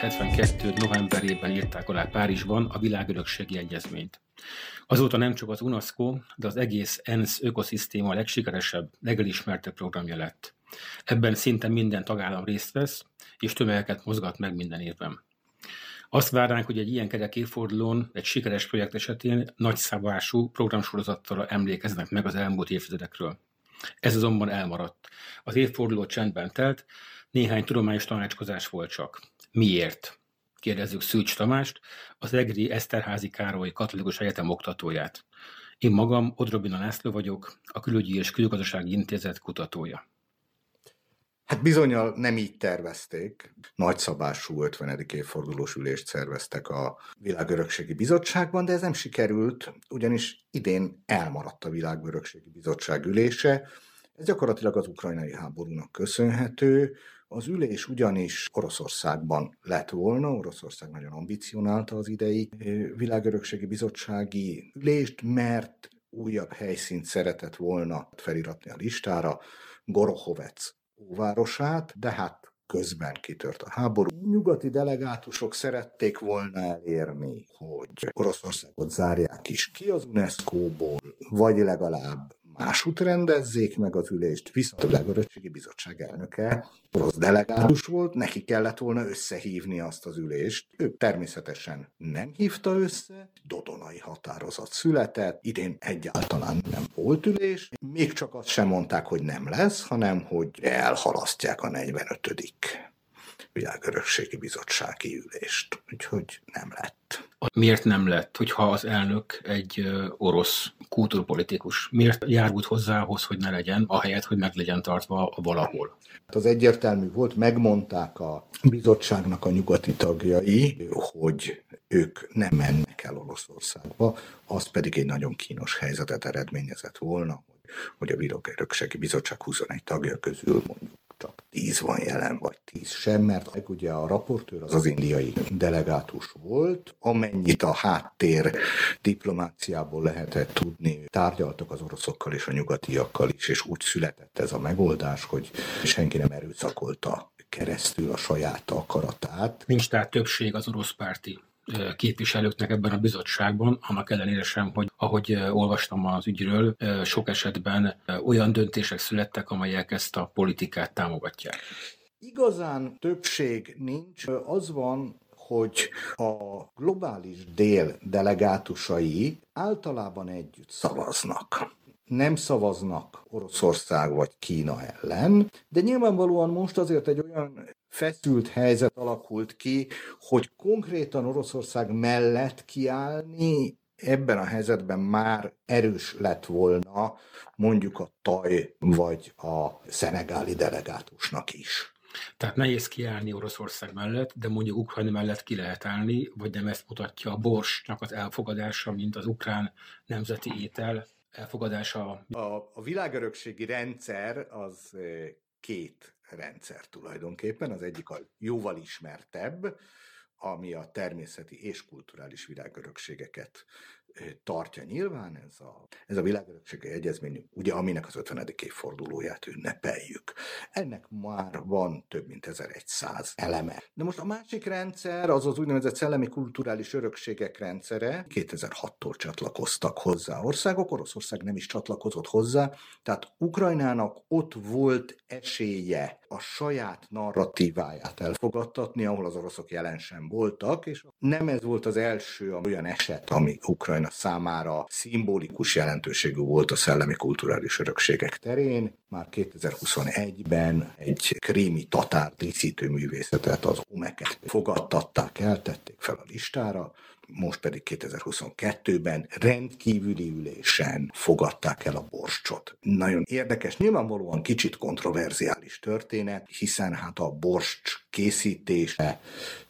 1972. novemberében írták alá Párizsban a világörökségi egyezményt. Azóta nem csak az UNESCO, de az egész ENSZ ökoszisztéma a legsikeresebb, legelismertebb programja lett. Ebben szinte minden tagállam részt vesz, és tömegeket mozgat meg minden évben. Azt várnánk, hogy egy ilyen kerek évfordulón, egy sikeres projekt esetén nagyszabású programsorozattal emlékeznek meg az elmúlt évtizedekről. Ez azonban elmaradt. Az évforduló csendben telt, néhány tudományos tanácskozás volt csak. Miért? Kérdezzük Szűcs Tamást, az Egri Eszterházi Károly Katolikus Egyetem oktatóját. Én magam Odrobina László vagyok, a Külügyi és Külgazdasági Intézet kutatója. Hát bizonyal nem így tervezték. Nagyszabású 50. évfordulós ülést szerveztek a Világörökségi Bizottságban, de ez nem sikerült, ugyanis idén elmaradt a Világörökségi Bizottság ülése. Ez gyakorlatilag az ukrajnai háborúnak köszönhető. Az ülés ugyanis Oroszországban lett volna, Oroszország nagyon ambicionálta az idei Világörökségi Bizottsági ülést, mert újabb helyszínt szeretett volna feliratni a listára, Gorohovec óvárosát, de hát közben kitört a háború. Nyugati delegátusok szerették volna elérni, hogy Oroszországot zárják is ki az UNESCO-ból, vagy legalább másút rendezzék meg az ülést, viszont a Legörösségi Bizottság elnöke orosz delegátus volt, neki kellett volna összehívni azt az ülést. Ő természetesen nem hívta össze, dodonai határozat született, idén egyáltalán nem volt ülés, még csak azt sem mondták, hogy nem lesz, hanem hogy elhalasztják a 45 világörökségi bizottsági ülést, úgyhogy nem lett. Miért nem lett, hogyha az elnök egy orosz kultúrpolitikus? Miért járult hozzához, hogy ne legyen, ahelyett, hogy meg legyen tartva valahol? Az egyértelmű volt, megmondták a bizottságnak a nyugati tagjai, hogy ők nem mennek el Oroszországba, az pedig egy nagyon kínos helyzetet eredményezett volna, hogy a Világörökségi Bizottság 21 tagja közül mondjuk csak tíz van jelen, vagy tíz sem, mert ugye a raportőr az az indiai delegátus volt, amennyit a háttér diplomáciából lehetett tudni, tárgyaltak az oroszokkal és a nyugatiakkal is, és úgy született ez a megoldás, hogy senki nem erőszakolta keresztül a saját akaratát. Nincs tehát többség az orosz párti képviselőknek ebben a bizottságban, annak ellenére sem, hogy ahogy olvastam az ügyről, sok esetben olyan döntések születtek, amelyek ezt a politikát támogatják. Igazán többség nincs, az van, hogy a globális dél delegátusai általában együtt szavaznak nem szavaznak Oroszország vagy Kína ellen, de nyilvánvalóan most azért egy olyan feszült helyzet alakult ki, hogy konkrétan Oroszország mellett kiállni ebben a helyzetben már erős lett volna mondjuk a taj vagy a szenegáli delegátusnak is. Tehát nehéz kiállni Oroszország mellett, de mondjuk Ukrajna mellett ki lehet állni, vagy nem ezt mutatja a borsnak az elfogadása, mint az ukrán nemzeti étel elfogadása. A, a világörökségi rendszer az eh, két rendszer tulajdonképpen. Az egyik a jóval ismertebb, ami a természeti és kulturális világörökségeket tartja nyilván, ez a, ez a világörökségi egyezmény, ugye aminek az 50. évfordulóját ünnepeljük. Ennek már van több mint 1100 eleme. De most a másik rendszer, az az úgynevezett szellemi kulturális örökségek rendszere, 2006-tól csatlakoztak hozzá országok, Oroszország nem is csatlakozott hozzá, tehát Ukrajnának ott volt esélye a saját narratíváját elfogadtatni, ahol az oroszok jelen sem voltak, és nem ez volt az első olyan eset, ami Ukrajna számára szimbolikus jelentőségű volt a szellemi kulturális örökségek terén. Már 2021-ben egy krími tatár díszítő művészetet, az umeket fogadtatták el, tették fel a listára, most pedig 2022-ben rendkívüli ülésen fogadták el a borscsot. Nagyon érdekes, nyilvánvalóan kicsit kontroverziális történet, hiszen hát a borscs készítése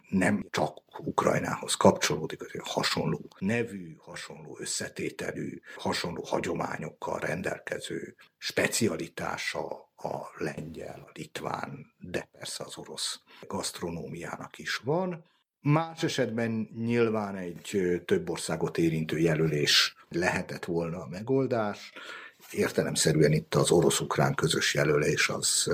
nem csak Ukrajnához kapcsolódik, hogy hasonló nevű, hasonló összetételű, hasonló hagyományokkal rendelkező specialitása a lengyel, a litván, de persze az orosz gasztronómiának is van. Más esetben nyilván egy több országot érintő jelölés lehetett volna a megoldás. értelemszerűen itt az orosz-ukrán közös jelölés az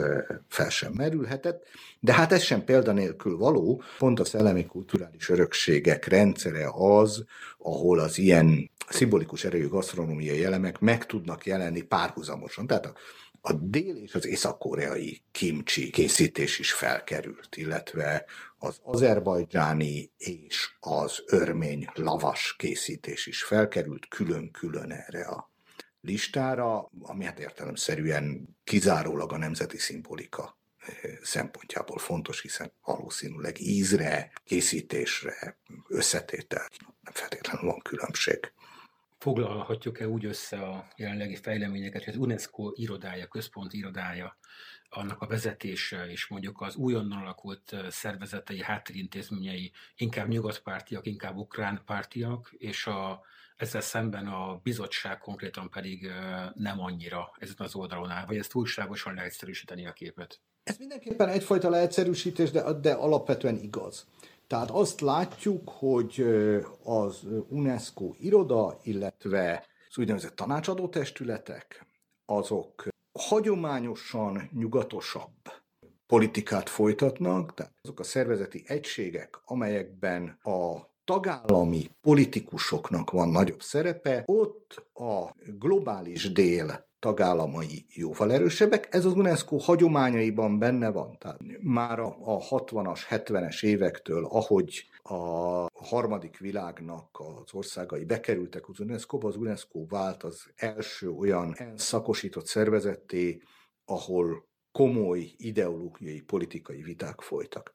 fel sem merülhetett, de hát ez sem példanélkül való, pont a szellemi kulturális örökségek rendszere az, ahol az ilyen szimbolikus erejű gasztronómiai elemek meg tudnak jelenni párhuzamosan. Tehát a a dél- és az észak-koreai kimcsi készítés is felkerült, illetve az azerbajdzsáni és az örmény lavas készítés is felkerült külön-külön erre a listára, ami hát értelemszerűen kizárólag a nemzeti szimbolika eh, szempontjából fontos, hiszen valószínűleg ízre, készítésre, összetétel nem feltétlenül van különbség foglalhatjuk-e úgy össze a jelenlegi fejleményeket, hogy az UNESCO irodája, központi irodája, annak a vezetése és mondjuk az újonnan alakult szervezetei, háttérintézményei inkább nyugatpártiak, inkább ukrán pártiak, és a, ezzel szemben a bizottság konkrétan pedig nem annyira ezen az oldalon áll, vagy ezt túlságosan leegyszerűsíteni a képet? Ez mindenképpen egyfajta leegyszerűsítés, de, de alapvetően igaz. Tehát azt látjuk, hogy az UNESCO iroda, illetve az úgynevezett tanácsadó testületek, azok hagyományosan nyugatosabb politikát folytatnak, tehát azok a szervezeti egységek, amelyekben a tagállami politikusoknak van nagyobb szerepe, ott a globális dél tagállamai jóval erősebbek. Ez az UNESCO hagyományaiban benne van. Tehát már a 60-as, 70-es évektől, ahogy a harmadik világnak az országai bekerültek az UNESCO-ba, az UNESCO vált az első olyan szakosított szervezetté, ahol komoly ideológiai, politikai viták folytak.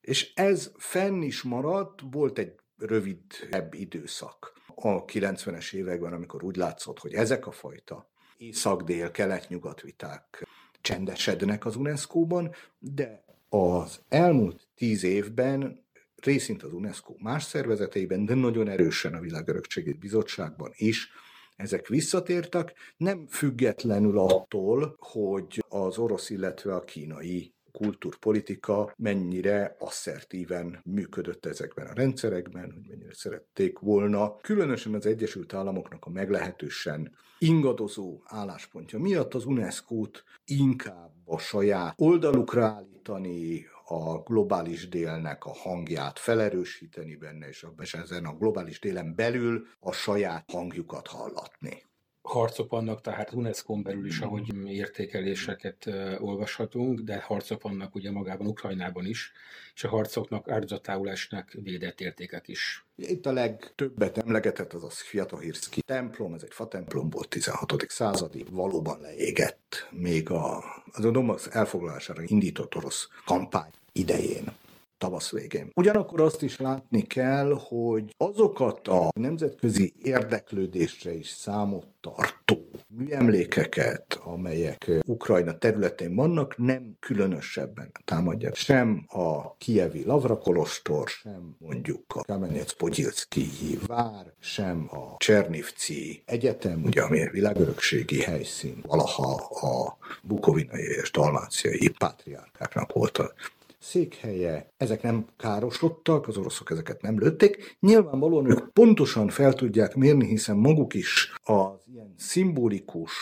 És ez fenn is maradt, volt egy rövidebb időszak. A 90-es években, amikor úgy látszott, hogy ezek a fajta észak-dél, kelet-nyugat viták csendesednek az UNESCO-ban, de az elmúlt tíz évben részint az UNESCO más szervezeteiben, de nagyon erősen a Világörökségi Bizottságban is ezek visszatértek, nem függetlenül attól, hogy az orosz, illetve a kínai kultúrpolitika mennyire asszertíven működött ezekben a rendszerekben, hogy mennyire szerették volna. Különösen az Egyesült Államoknak a meglehetősen ingadozó álláspontja miatt az UNESCO-t inkább a saját oldalukra állítani, a globális délnek a hangját felerősíteni benne, és ezen a globális délen belül a saját hangjukat hallatni harcok vannak, tehát UNESCO-n belül is, ahogy értékeléseket olvashatunk, de harcok vannak ugye magában Ukrajnában is, és a harcoknak áldozatául esnek védett értékek is. Itt a legtöbbet emlegetett az a Sviatohirszki templom, ez egy fa templom volt 16. századi, valóban leégett még a, az a Donbass elfoglalására indított orosz kampány idején tavasz végén. Ugyanakkor azt is látni kell, hogy azokat a nemzetközi érdeklődésre is számot tartó műemlékeket, amelyek Ukrajna területén vannak, nem különösebben támadják sem a kievi Lavra Kolostor, sem mondjuk a Kamenec Pogyilszki vár, sem a Csernivci Egyetem, ugye ami világörökségi helyszín, valaha a bukovinai és dalmáciai pátriárkáknak volt a székhelye, ezek nem károsodtak, az oroszok ezeket nem lőtték. Nyilvánvalóan ők pontosan fel tudják mérni, hiszen maguk is az ilyen szimbolikus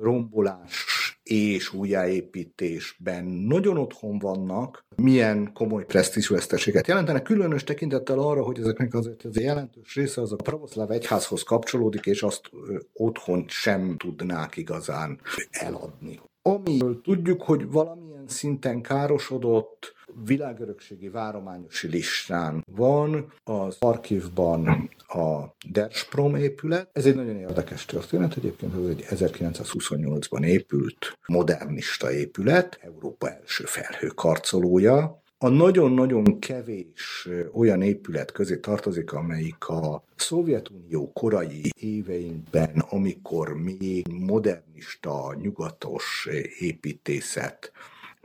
rombolás és újjáépítésben nagyon otthon vannak, milyen komoly presztízsveszteséget jelentenek, különös tekintettel arra, hogy ezeknek azért az jelentős része az a pravoszláv egyházhoz kapcsolódik, és azt otthon sem tudnák igazán eladni. Amiről tudjuk, hogy valamilyen szinten károsodott, világörökségi várományosi listán van az arkívban a Dersprom épület. Ez egy nagyon érdekes történet, egyébként ez egy 1928-ban épült modernista épület, Európa első felhőkarcolója, a nagyon-nagyon kevés olyan épület közé tartozik, amelyik a Szovjetunió korai éveinkben, amikor még modernista, nyugatos építészet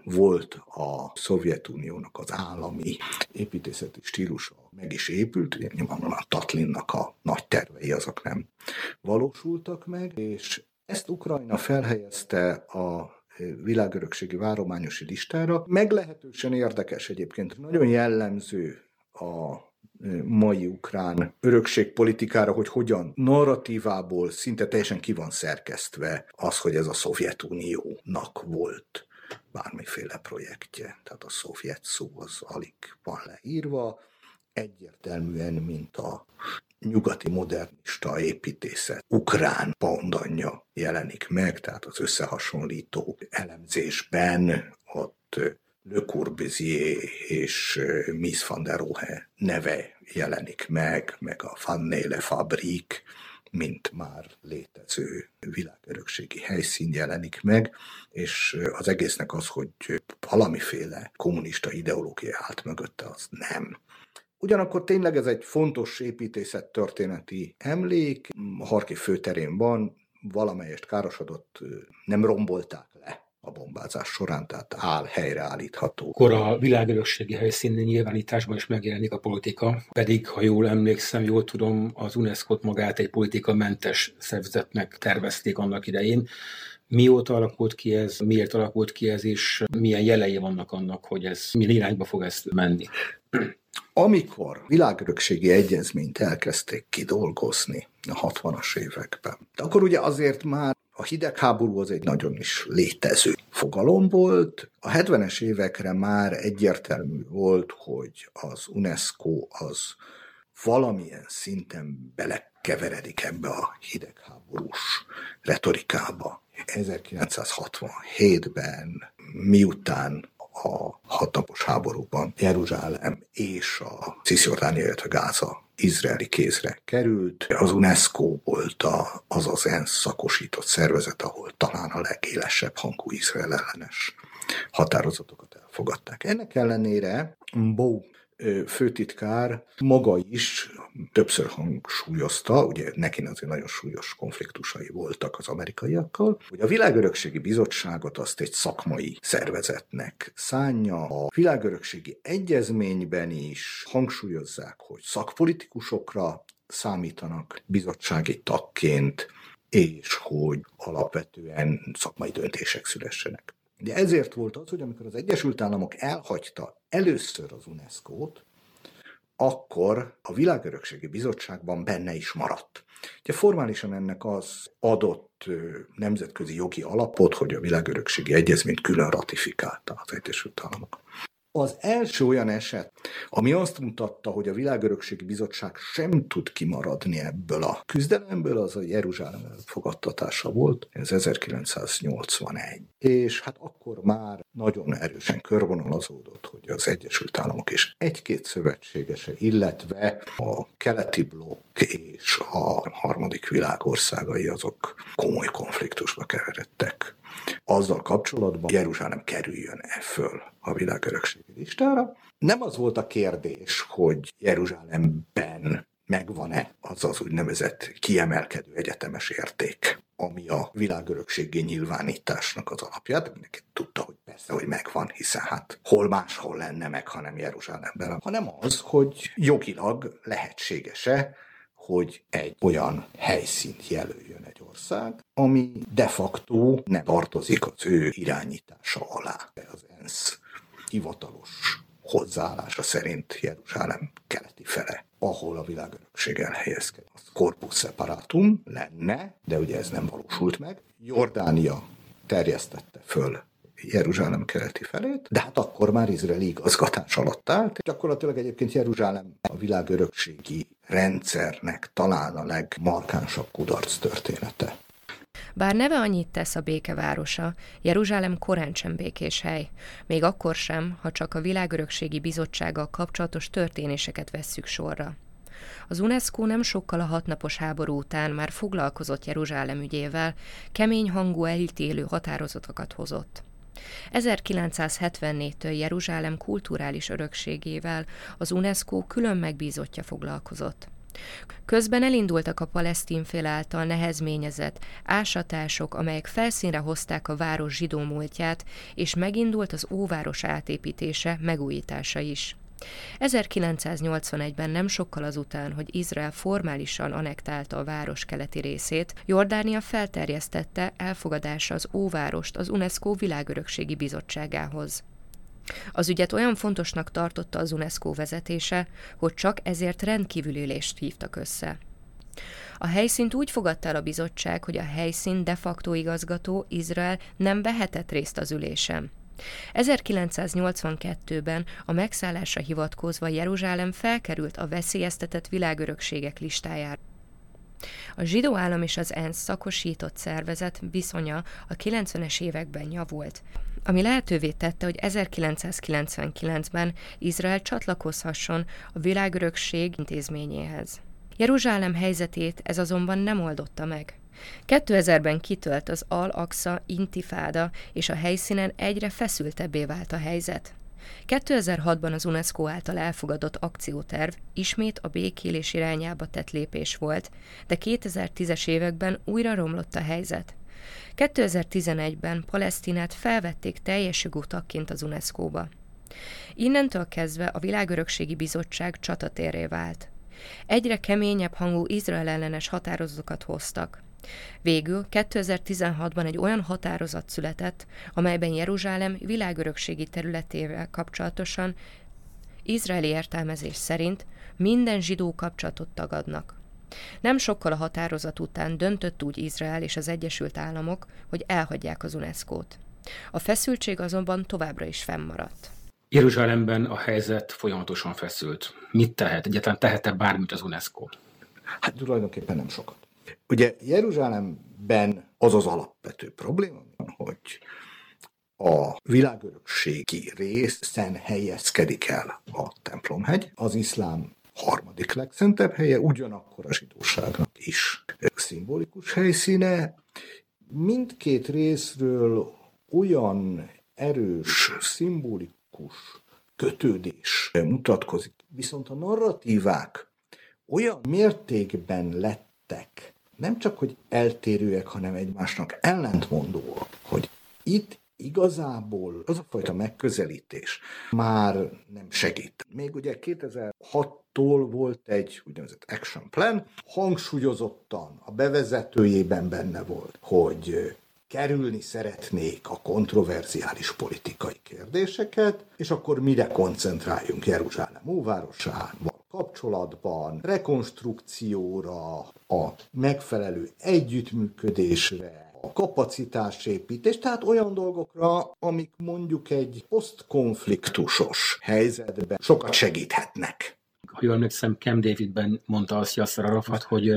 volt a Szovjetuniónak az állami építészeti stílusa meg is épült, nyilvánvalóan a Tatlinnak a nagy tervei azok nem valósultak meg, és ezt Ukrajna felhelyezte a világörökségi várományosi listára. Meglehetősen érdekes egyébként, nagyon jellemző a mai ukrán örökségpolitikára, hogy hogyan narratívából szinte teljesen ki van szerkesztve az, hogy ez a Szovjetuniónak volt bármiféle projektje. Tehát a szovjet szó az alig van leírva, egyértelműen, mint a nyugati modernista építészet ukrán pandanja jelenik meg, tehát az összehasonlító elemzésben ott Le Corbusier és Mies van der Rohe neve jelenik meg, meg a Van Nele Fabrik, mint már létező világörökségi helyszín jelenik meg, és az egésznek az, hogy valamiféle kommunista ideológia állt mögötte, az nem. Ugyanakkor tényleg ez egy fontos építészet történeti emlék, a Harki főterén van, valamelyest károsodott, nem rombolták le a bombázás során, tehát áll, helyreállítható. Akkor a világörökségi helyszín nyilvánításban is megjelenik a politika, pedig, ha jól emlékszem, jól tudom, az UNESCO-t magát egy politikamentes szervezetnek tervezték annak idején. Mióta alakult ki ez, miért alakult ki ez, és milyen jelei vannak annak, hogy ez milyen irányba fog ezt menni? Amikor világörökségi egyezményt elkezdték kidolgozni a 60-as években, akkor ugye azért már a hidegháború az egy nagyon is létező fogalom volt. A 70-es évekre már egyértelmű volt, hogy az UNESCO az valamilyen szinten belekeveredik ebbe a hidegháborús retorikába. 1967-ben, miután a hatnapos háborúban Jeruzsálem és a Cisjordánia, illetve Gáza izraeli kézre került. Az UNESCO volt a, az az ENSZ szakosított szervezet, ahol talán a legélesebb hangú izrael ellenes határozatokat elfogadták. Ennek ellenére Bo főtitkár maga is többször hangsúlyozta, ugye neki azért nagyon súlyos konfliktusai voltak az amerikaiakkal, hogy a Világörökségi Bizottságot azt egy szakmai szervezetnek szánja. A Világörökségi Egyezményben is hangsúlyozzák, hogy szakpolitikusokra számítanak bizottsági tagként, és hogy alapvetően szakmai döntések szülessenek. De ezért volt az, hogy amikor az Egyesült Államok elhagyta először az UNESCO-t, akkor a Világörökségi Bizottságban benne is maradt. Ugye formálisan ennek az adott nemzetközi jogi alapot, hogy a Világörökségi Egyezményt külön ratifikálta az Egyesült Államok. Az első olyan eset, ami azt mutatta, hogy a Világörökségi Bizottság sem tud kimaradni ebből a küzdelemből, az a Jeruzsálem fogadtatása volt, ez 1981. És hát akkor már nagyon erősen körvonalazódott, hogy az Egyesült Államok és egy-két szövetségese, illetve a keleti blokk és a harmadik világ országai azok komoly konfliktusba keveredtek azzal kapcsolatban Jeruzsálem kerüljön-e föl a világörökségi listára. Nem az volt a kérdés, hogy Jeruzsálemben megvan-e az az úgynevezett kiemelkedő egyetemes érték, ami a világörökségi nyilvánításnak az alapját. Mindenki tudta, hogy persze, hogy megvan, hiszen hát hol máshol lenne meg, hanem Jeruzsálemben, hanem az, hogy jogilag lehetséges-e, hogy egy olyan helyszínt jelöljön egy ország, ami de facto nem tartozik az ő irányítása alá. Az ENSZ hivatalos hozzáállása szerint Jeruzsálem keleti fele, ahol a világörökség elhelyezkedik. Az corpus separatum lenne, de ugye ez nem valósult meg. Jordánia terjesztette föl Jeruzsálem keleti felét, de hát akkor már izraeli igazgatás alatt állt. Gyakorlatilag egyébként Jeruzsálem a világörökségi rendszernek talán a legmarkánsabb kudarc története. Bár neve annyit tesz a békevárosa, Jeruzsálem korán sem békés hely, még akkor sem, ha csak a világörökségi bizottsággal kapcsolatos történéseket vesszük sorra. Az UNESCO nem sokkal a hatnapos háború után már foglalkozott Jeruzsálem ügyével, kemény hangú elítélő határozatokat hozott. 1974-től Jeruzsálem kulturális örökségével az UNESCO külön megbízottja foglalkozott. Közben elindultak a palesztin fél által nehezményezett ásatások, amelyek felszínre hozták a város zsidó múltját, és megindult az óváros átépítése, megújítása is. 1981-ben nem sokkal azután, hogy Izrael formálisan anektálta a város keleti részét, Jordánia felterjesztette elfogadása az óvárost az UNESCO világörökségi bizottságához. Az ügyet olyan fontosnak tartotta az UNESCO vezetése, hogy csak ezért rendkívüli ülést hívtak össze. A helyszínt úgy fogadta el a bizottság, hogy a helyszín de facto igazgató Izrael nem vehetett részt az ülésen. 1982-ben a megszállásra hivatkozva Jeruzsálem felkerült a veszélyeztetett világörökségek listájára. A zsidó állam és az ENSZ szakosított szervezet viszonya a 90-es években javult, ami lehetővé tette, hogy 1999-ben Izrael csatlakozhasson a világörökség intézményéhez. Jeruzsálem helyzetét ez azonban nem oldotta meg. 2000-ben kitölt az Al-Aqsa intifáda, és a helyszínen egyre feszültebbé vált a helyzet. 2006-ban az UNESCO által elfogadott akcióterv ismét a békélés irányába tett lépés volt, de 2010-es években újra romlott a helyzet. 2011-ben Palesztinát felvették teljes jogú tagként az UNESCO-ba. Innentől kezdve a Világörökségi Bizottság csatatérré vált. Egyre keményebb hangú Izrael ellenes határozatokat hoztak. Végül 2016-ban egy olyan határozat született, amelyben Jeruzsálem világörökségi területével kapcsolatosan izraeli értelmezés szerint minden zsidó kapcsolatot tagadnak. Nem sokkal a határozat után döntött úgy Izrael és az Egyesült Államok, hogy elhagyják az UNESCO-t. A feszültség azonban továbbra is fennmaradt. Jeruzsálemben a helyzet folyamatosan feszült. Mit tehet? Egyáltalán tehet-e bármit az UNESCO? Hát tulajdonképpen nem sokat. Ugye Jeruzsálemben az az alapvető probléma, hogy a világörökségi részen helyezkedik el a templomhegy, az iszlám harmadik legszentebb helye, ugyanakkor a zsidóságnak is szimbolikus helyszíne. Mindkét részről olyan erős, szimbolikus kötődés mutatkozik, viszont a narratívák olyan mértékben lettek nem csak, hogy eltérőek, hanem egymásnak ellentmondóak, hogy itt igazából az a fajta megközelítés már nem segít. Még ugye 2006-tól volt egy úgynevezett action plan, hangsúlyozottan a bevezetőjében benne volt, hogy kerülni szeretnék a kontroverziális politikai kérdéseket, és akkor mire koncentráljunk Jeruzsálem óvárosán, kapcsolatban, rekonstrukcióra, a megfelelő együttműködésre, a kapacitásépítés, tehát olyan dolgokra, amik mondjuk egy posztkonfliktusos helyzetben sokat segíthetnek. Jól emlékszem, Cam Davidben mondta azt Yasser Arafat, hogy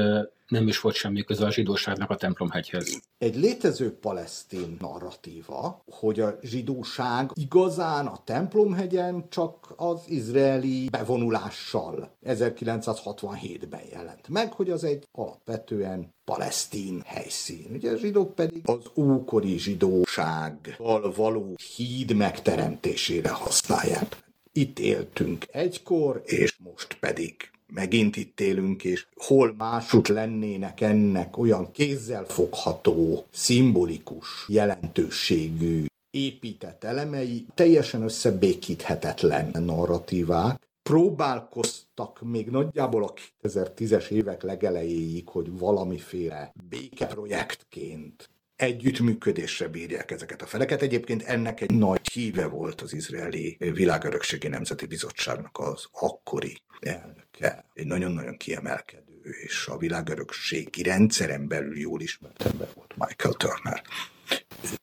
nem is volt semmi köze a zsidóságnak a templomhegyhez. Egy létező palesztin narratíva, hogy a zsidóság igazán a templomhegyen csak az izraeli bevonulással 1967-ben jelent meg, hogy az egy alapvetően palesztin helyszín. Ugye a zsidók pedig az ókori zsidósággal való híd megteremtésére használják. Itt éltünk egykor, és most pedig megint itt élünk, és hol másút lennének ennek olyan kézzelfogható, szimbolikus jelentőségű épített elemei, teljesen összebékíthetetlen narratívák, próbálkoztak még nagyjából a 2010-es évek legelejéig, hogy valamiféle békeprojektként együttműködésre bírják ezeket a feleket. Egyébként ennek egy nagy híve volt az izraeli világörökségi nemzeti bizottságnak az akkori elnöke. Egy nagyon-nagyon kiemelkedő és a világörökségi rendszeren belül jól ismert ember volt Michael Turner.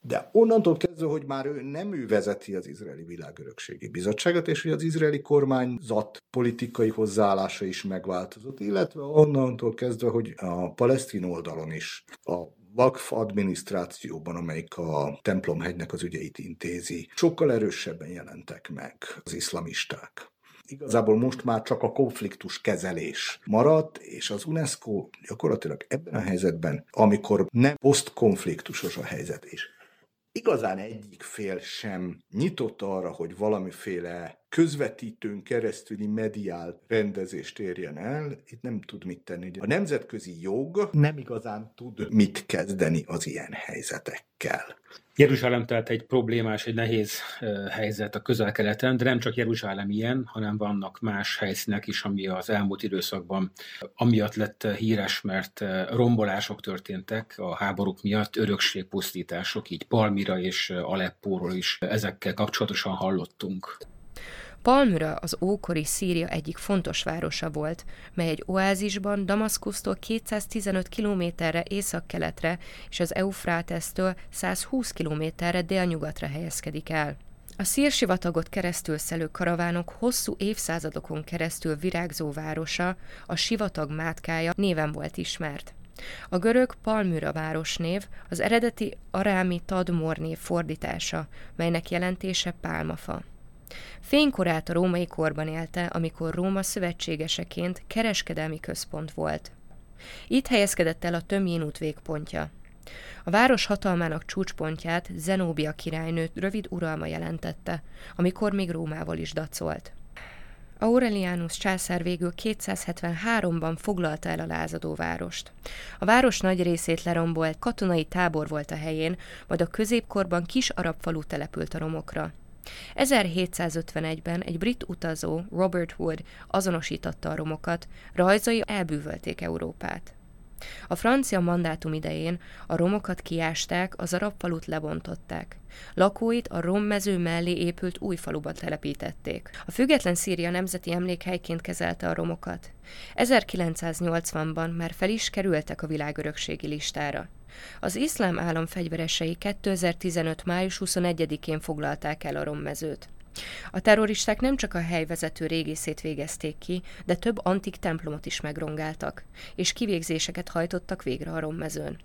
De onnantól kezdve, hogy már ő nem ő vezeti az izraeli világörökségi bizottságot, és hogy az izraeli kormányzat politikai hozzáállása is megváltozott, illetve onnantól kezdve, hogy a palesztin oldalon is a Vakf adminisztrációban, amelyik a templomhegynek az ügyeit intézi, sokkal erősebben jelentek meg az iszlamisták. Igazából most már csak a konfliktus kezelés maradt, és az UNESCO gyakorlatilag ebben a helyzetben, amikor nem posztkonfliktusos a helyzet is, igazán egyik fél sem nyitott arra, hogy valamiféle közvetítőn keresztüli mediál rendezést érjen el, itt nem tud mit tenni. A nemzetközi jog nem igazán tud mit kezdeni az ilyen helyzetekkel. Jeruzsálem tehát egy problémás, egy nehéz helyzet a közel-keleten, de nem csak Jeruzsálem ilyen, hanem vannak más helyszínek is, ami az elmúlt időszakban amiatt lett híres, mert rombolások történtek a háborúk miatt, örökségpusztítások, így Palmira és Aleppóról is ezekkel kapcsolatosan hallottunk. Palmyra az ókori Szíria egyik fontos városa volt, mely egy oázisban Damaszkusztól 215 kilométerre északkeletre és az Eufrátesztől 120 kilométerre délnyugatra helyezkedik el. A szírsivatagot keresztül szelő karavánok hosszú évszázadokon keresztül virágzó városa, a sivatag mátkája néven volt ismert. A görög Palmyra városnév az eredeti arámi Tadmor név fordítása, melynek jelentése pálmafa. Fénykorát a római korban élte, amikor Róma szövetségeseként kereskedelmi központ volt. Itt helyezkedett el a Tömjén út végpontja. A város hatalmának csúcspontját Zenóbia királynő rövid uralma jelentette, amikor még Rómával is dacolt. Aurelianus császár végül 273-ban foglalta el a lázadó várost. A város nagy részét lerombolt, katonai tábor volt a helyén, majd a középkorban kis arab falu települt a romokra. 1751-ben egy brit utazó, Robert Wood azonosította a romokat, rajzai elbűvölték Európát. A francia mandátum idején a romokat kiásták, az arab falut lebontották. Lakóit a rommező mellé épült új faluba telepítették. A független Szíria nemzeti emlékhelyként kezelte a romokat. 1980-ban már fel is kerültek a világörökségi listára. Az iszlám állam fegyveresei 2015. május 21-én foglalták el a rommezőt. A terroristák nem csak a helyvezető régészét végezték ki, de több antik templomot is megrongáltak, és kivégzéseket hajtottak végre a rommezőn.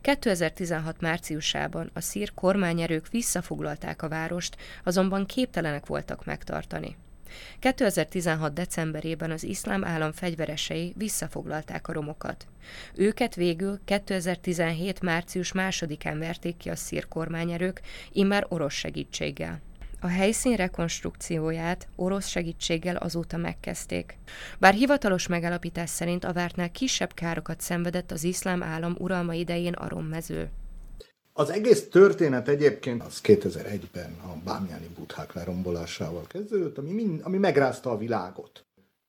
2016 márciusában a szír kormányerők visszafoglalták a várost, azonban képtelenek voltak megtartani. 2016. decemberében az iszlám állam fegyveresei visszafoglalták a romokat. Őket végül 2017. március másodikán verték ki a szír kormányerők, immár orosz segítséggel. A helyszín rekonstrukcióját orosz segítséggel azóta megkezdték. Bár hivatalos megállapítás szerint a vártnál kisebb károkat szenvedett az iszlám állam uralma idején a rommező. Az egész történet egyébként az 2001-ben a bámjáni buthák lerombolásával kezdődött, ami, mind, ami megrázta a világot.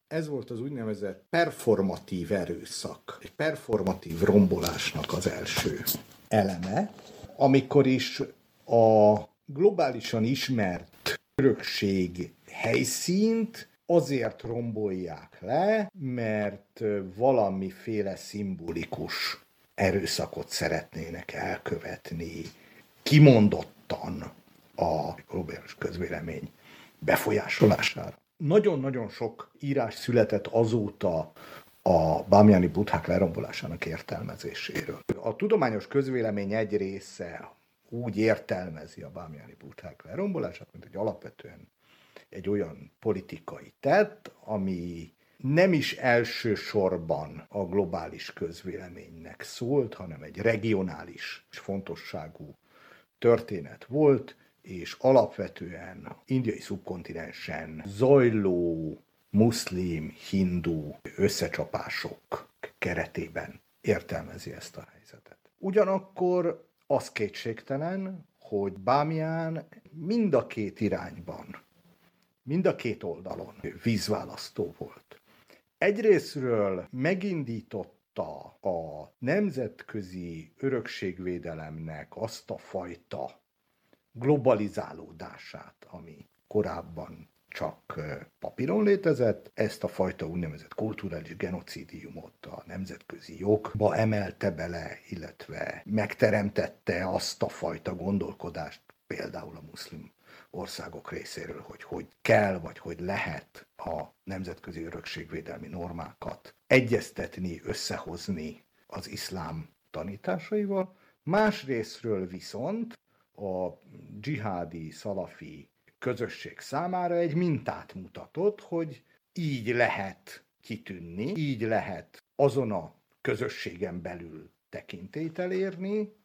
Ez volt az úgynevezett performatív erőszak, egy performatív rombolásnak az első eleme, amikor is a globálisan ismert örökség helyszínt azért rombolják le, mert valamiféle szimbolikus erőszakot szeretnének elkövetni kimondottan a globális közvélemény befolyásolására. Nagyon-nagyon sok írás született azóta a bámjáni buthák lerombolásának értelmezéséről. A tudományos közvélemény egy része úgy értelmezi a bámjáni buthák lerombolását, mint egy alapvetően egy olyan politikai tett, ami nem is elsősorban a globális közvéleménynek szólt, hanem egy regionális és fontosságú történet volt, és alapvetően indiai szubkontinensen zajló muszlim, hindu összecsapások keretében értelmezi ezt a helyzetet. Ugyanakkor az kétségtelen, hogy Bámián mind a két irányban, mind a két oldalon vízválasztó volt. Egyrésztről megindította a nemzetközi örökségvédelemnek azt a fajta globalizálódását, ami korábban csak papíron létezett, ezt a fajta úgynevezett kulturális genocidiumot a nemzetközi jogba emelte bele, illetve megteremtette azt a fajta gondolkodást, például a muszlim országok részéről, hogy hogy kell, vagy hogy lehet a nemzetközi örökségvédelmi normákat egyeztetni, összehozni az iszlám tanításaival. Másrésztről viszont a dzsihádi, szalafi közösség számára egy mintát mutatott, hogy így lehet kitűnni, így lehet azon a közösségen belül tekintélyt elérni,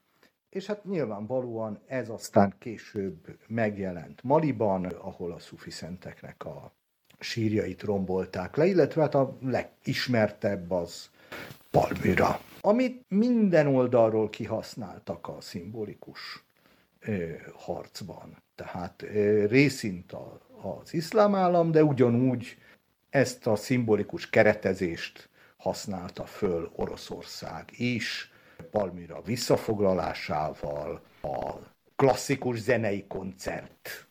és hát nyilvánvalóan ez aztán később megjelent Maliban, ahol a szufi szenteknek a sírjait rombolták le, illetve hát a legismertebb az Palmyra, amit minden oldalról kihasználtak a szimbolikus ö, harcban. Tehát ö, részint a, az iszlám állam, de ugyanúgy ezt a szimbolikus keretezést használta föl Oroszország is, Palmyra visszafoglalásával, a klasszikus zenei koncert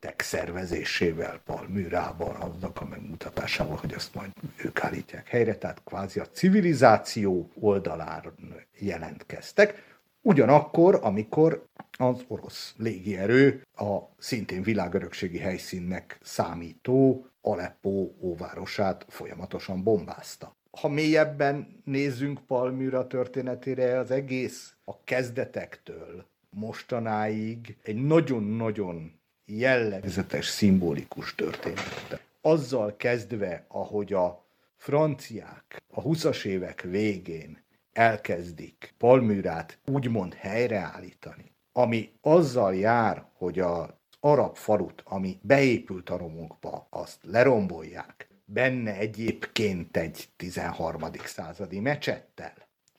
tek szervezésével Palműrában, annak a megmutatásával, hogy azt majd ők állítják helyre, tehát kvázi a civilizáció oldalára jelentkeztek. Ugyanakkor, amikor az orosz légierő a szintén világörökségi helyszínnek számító Aleppo óvárosát folyamatosan bombázta. Ha mélyebben nézzünk Palmyra történetére, az egész a kezdetektől mostanáig egy nagyon-nagyon jellegzetes, szimbolikus történet. Azzal kezdve, ahogy a franciák a 20-as évek végén elkezdik Palműrát úgymond helyreállítani, ami azzal jár, hogy az arab falut, ami beépült a romokba, azt lerombolják, benne egyébként egy 13. századi mecsettel,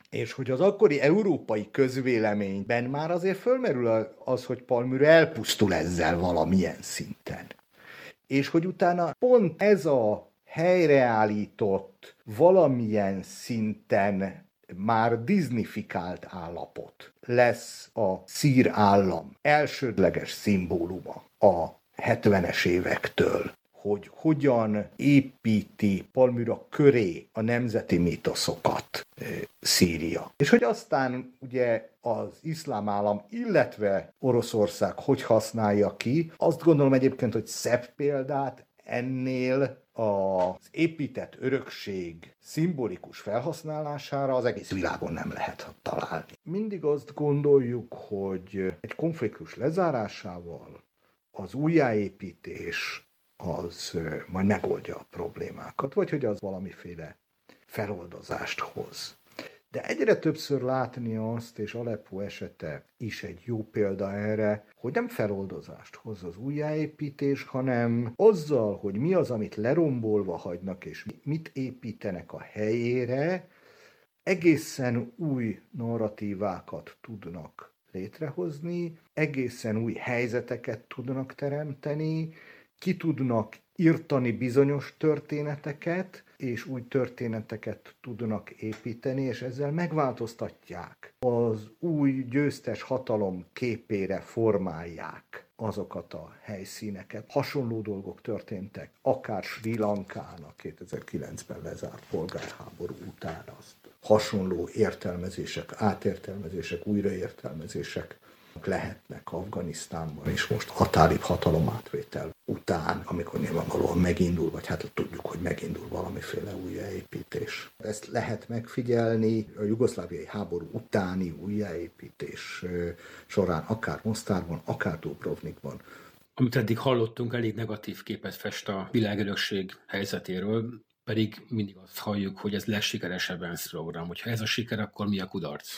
és hogy az akkori európai közvéleményben már azért fölmerül az, hogy Palmyra elpusztul ezzel valamilyen szinten. És hogy utána pont ez a helyreállított, valamilyen szinten már disneyfikált állapot lesz a szír állam elsődleges szimbóluma a 70-es évektől hogy hogyan építi Palmyra köré a nemzeti mítoszokat Szíria. És hogy aztán ugye az iszlám állam, illetve Oroszország hogy használja ki, azt gondolom egyébként, hogy szebb példát ennél az épített örökség szimbolikus felhasználására az egész világon nem lehet találni. Mindig azt gondoljuk, hogy egy konfliktus lezárásával az újjáépítés az majd megoldja a problémákat, vagy hogy az valamiféle feloldozást hoz. De egyre többször látni azt, és Aleppo esete is egy jó példa erre, hogy nem feloldozást hoz az újjáépítés, hanem azzal, hogy mi az, amit lerombolva hagynak, és mit építenek a helyére, egészen új narratívákat tudnak létrehozni, egészen új helyzeteket tudnak teremteni, ki tudnak írtani bizonyos történeteket, és új történeteket tudnak építeni, és ezzel megváltoztatják. Az új győztes hatalom képére formálják azokat a helyszíneket. Hasonló dolgok történtek, akár Sri Lankának 2009-ben lezárt polgárháború után azt hasonló értelmezések, átértelmezések, újraértelmezések lehetnek Afganisztánban, és most határibb hatalomátvétel után, amikor nyilvánvalóan megindul, vagy hát tudjuk, hogy megindul valamiféle újjáépítés. Ezt lehet megfigyelni a jugoszláviai háború utáni újjáépítés során, akár Mostárban, akár Dubrovnikban. Amit eddig hallottunk, elég negatív képet fest a világörökség helyzetéről, pedig mindig azt halljuk, hogy ez legsikeresebb ENSZ program. Hogyha ez a siker, akkor mi a kudarc?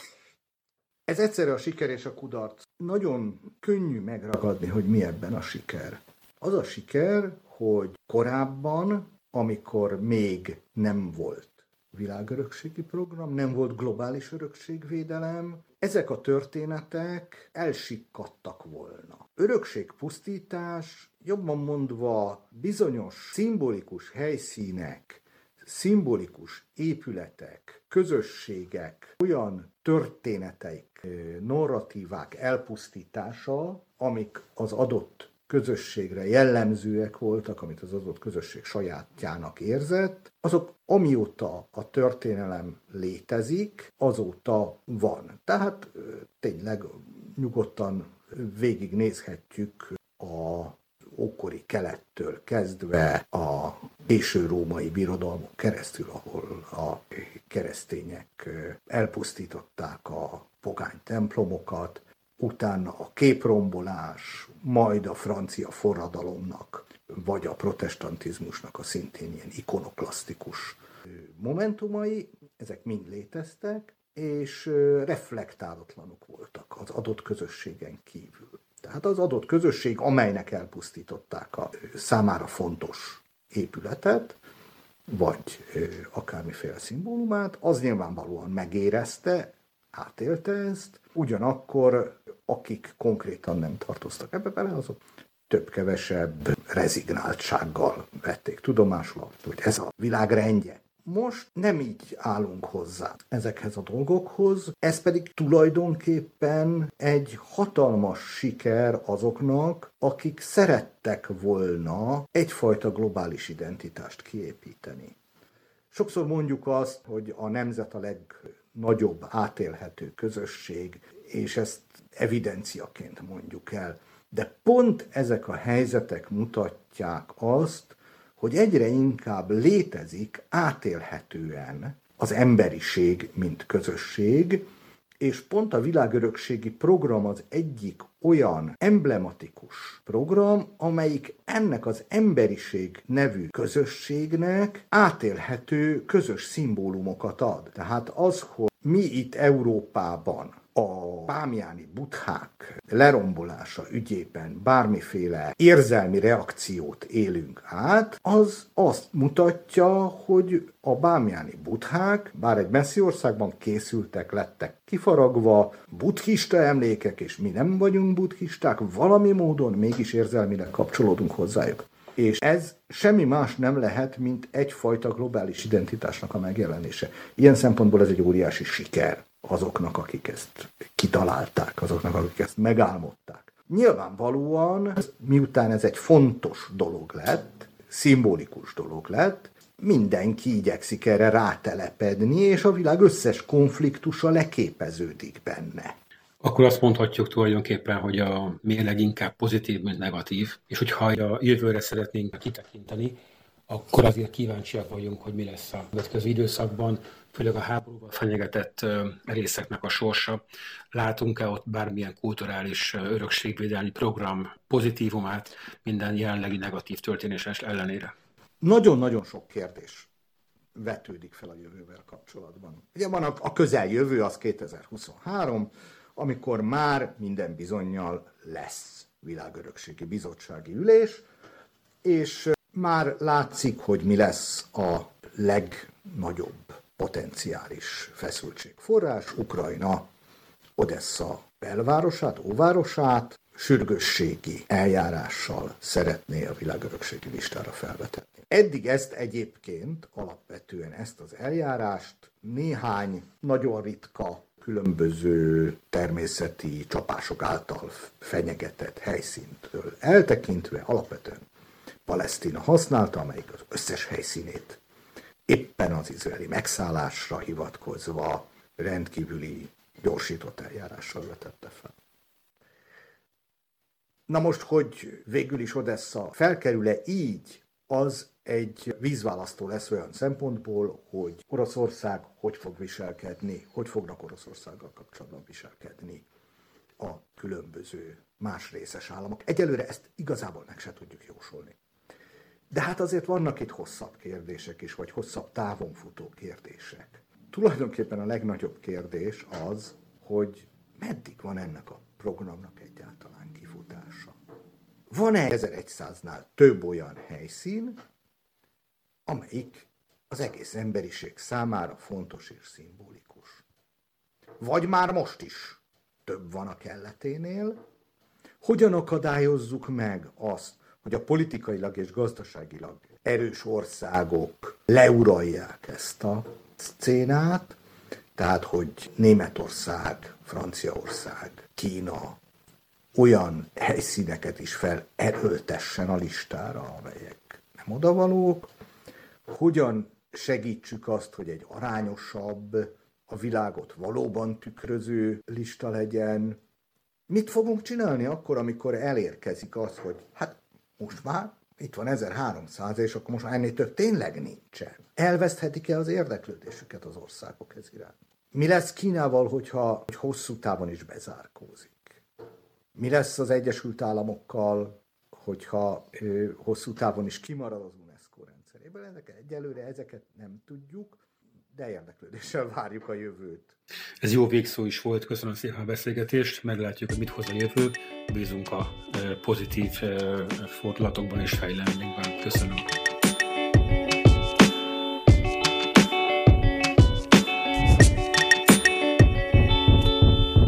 Ez egyszerre a siker és a kudarc. Nagyon könnyű megragadni, hogy mi ebben a siker. Az a siker, hogy korábban, amikor még nem volt világörökségi program, nem volt globális örökségvédelem, ezek a történetek elsikkadtak volna. Örökségpusztítás, jobban mondva bizonyos szimbolikus helyszínek, szimbolikus épületek, közösségek, olyan történeteik, narratívák elpusztítása, amik az adott közösségre jellemzőek voltak, amit az adott közösség sajátjának érzett, azok amióta a történelem létezik, azóta van. Tehát tényleg nyugodtan végignézhetjük a ókori kelettől kezdve a késő római birodalmon keresztül, ahol a keresztények elpusztították a pogány templomokat, utána a képrombolás, majd a francia forradalomnak, vagy a protestantizmusnak a szintén ilyen ikonoklasztikus momentumai, ezek mind léteztek, és reflektálatlanok voltak az adott közösségen kívül. Tehát az adott közösség, amelynek elpusztították a számára fontos épületet, vagy akármiféle szimbólumát, az nyilvánvalóan megérezte, átélte ezt, ugyanakkor akik konkrétan nem tartoztak ebbe bele, azok több-kevesebb rezignáltsággal vették tudomásul, hogy ez a világ rendje. Most nem így állunk hozzá ezekhez a dolgokhoz, ez pedig tulajdonképpen egy hatalmas siker azoknak, akik szerettek volna egyfajta globális identitást kiépíteni. Sokszor mondjuk azt, hogy a nemzet a legnagyobb átélhető közösség, és ezt evidenciaként mondjuk el. De pont ezek a helyzetek mutatják azt, hogy egyre inkább létezik átélhetően az emberiség, mint közösség, és pont a világörökségi program az egyik olyan emblematikus program, amelyik ennek az emberiség nevű közösségnek átélhető közös szimbólumokat ad. Tehát az, hogy mi itt Európában a bámjáni buthák lerombolása ügyében bármiféle érzelmi reakciót élünk át, az azt mutatja, hogy a bámjáni buthák, bár egy messzi országban készültek, lettek kifaragva, buddhista emlékek, és mi nem vagyunk buddhisták, valami módon mégis érzelmileg kapcsolódunk hozzájuk. És ez semmi más nem lehet, mint egyfajta globális identitásnak a megjelenése. Ilyen szempontból ez egy óriási siker azoknak, akik ezt kitalálták, azoknak, akik ezt megálmodták. Nyilvánvalóan, miután ez egy fontos dolog lett, szimbolikus dolog lett, mindenki igyekszik erre rátelepedni, és a világ összes konfliktusa leképeződik benne. Akkor azt mondhatjuk tulajdonképpen, hogy a mérleg inkább pozitív, mint negatív, és hogyha a jövőre szeretnénk kitekinteni, akkor azért kíváncsiak vagyunk, hogy mi lesz a következő időszakban, főleg a háborúban fenyegetett részeknek a sorsa. Látunk-e ott bármilyen kulturális örökségvédelmi program pozitívumát minden jelenlegi negatív történés ellenére? Nagyon-nagyon sok kérdés vetődik fel a jövővel kapcsolatban. Ugye van a, a közeljövő, az 2023, amikor már minden bizonyal lesz világörökségi bizottsági ülés, és már látszik, hogy mi lesz a legnagyobb potenciális feszültségforrás. Ukrajna Odessa belvárosát, óvárosát sürgősségi eljárással szeretné a világörökségi listára felvetetni. Eddig ezt egyébként, alapvetően ezt az eljárást néhány nagyon ritka különböző természeti csapások által fenyegetett helyszíntől eltekintve alapvetően Palesztina használta, amelyik az összes helyszínét éppen az izraeli megszállásra hivatkozva rendkívüli gyorsított eljárással vetette fel. Na most, hogy végül is Odessa felkerül-e így, az egy vízválasztó lesz olyan szempontból, hogy Oroszország hogy fog viselkedni, hogy fognak Oroszországgal kapcsolatban viselkedni a különböző más részes államok. Egyelőre ezt igazából meg se tudjuk jósolni. De hát azért vannak itt hosszabb kérdések is, vagy hosszabb távon futó kérdések. Tulajdonképpen a legnagyobb kérdés az, hogy meddig van ennek a programnak egyáltalán kifutása. Van-e 1100-nál több olyan helyszín, amelyik az egész emberiség számára fontos és szimbolikus? Vagy már most is több van a kelleténél? Hogyan akadályozzuk meg azt, hogy a politikailag és gazdaságilag erős országok leuralják ezt a szcénát, tehát hogy Németország, Franciaország, Kína olyan helyszíneket is felerőltessen a listára, amelyek nem odavalók, hogyan segítsük azt, hogy egy arányosabb, a világot valóban tükröző lista legyen. Mit fogunk csinálni akkor, amikor elérkezik az, hogy hát most már itt van 1300, és akkor most már ennél több tényleg nincsen. Elveszthetik-e az érdeklődésüket az országok ez iránt? Mi lesz Kínával, hogyha hogy hosszú távon is bezárkózik? Mi lesz az Egyesült Államokkal, hogyha ő, hosszú távon is kimarad az UNESCO rendszeréből? Ezeket, egyelőre ezeket nem tudjuk. De érdeklődéssel várjuk a jövőt. Ez jó végszó is volt, köszönöm szépen a beszélgetést, meglátjuk, hogy mit hoz a jövő, bízunk a pozitív fordulatokban és fejleményekben. Köszönöm.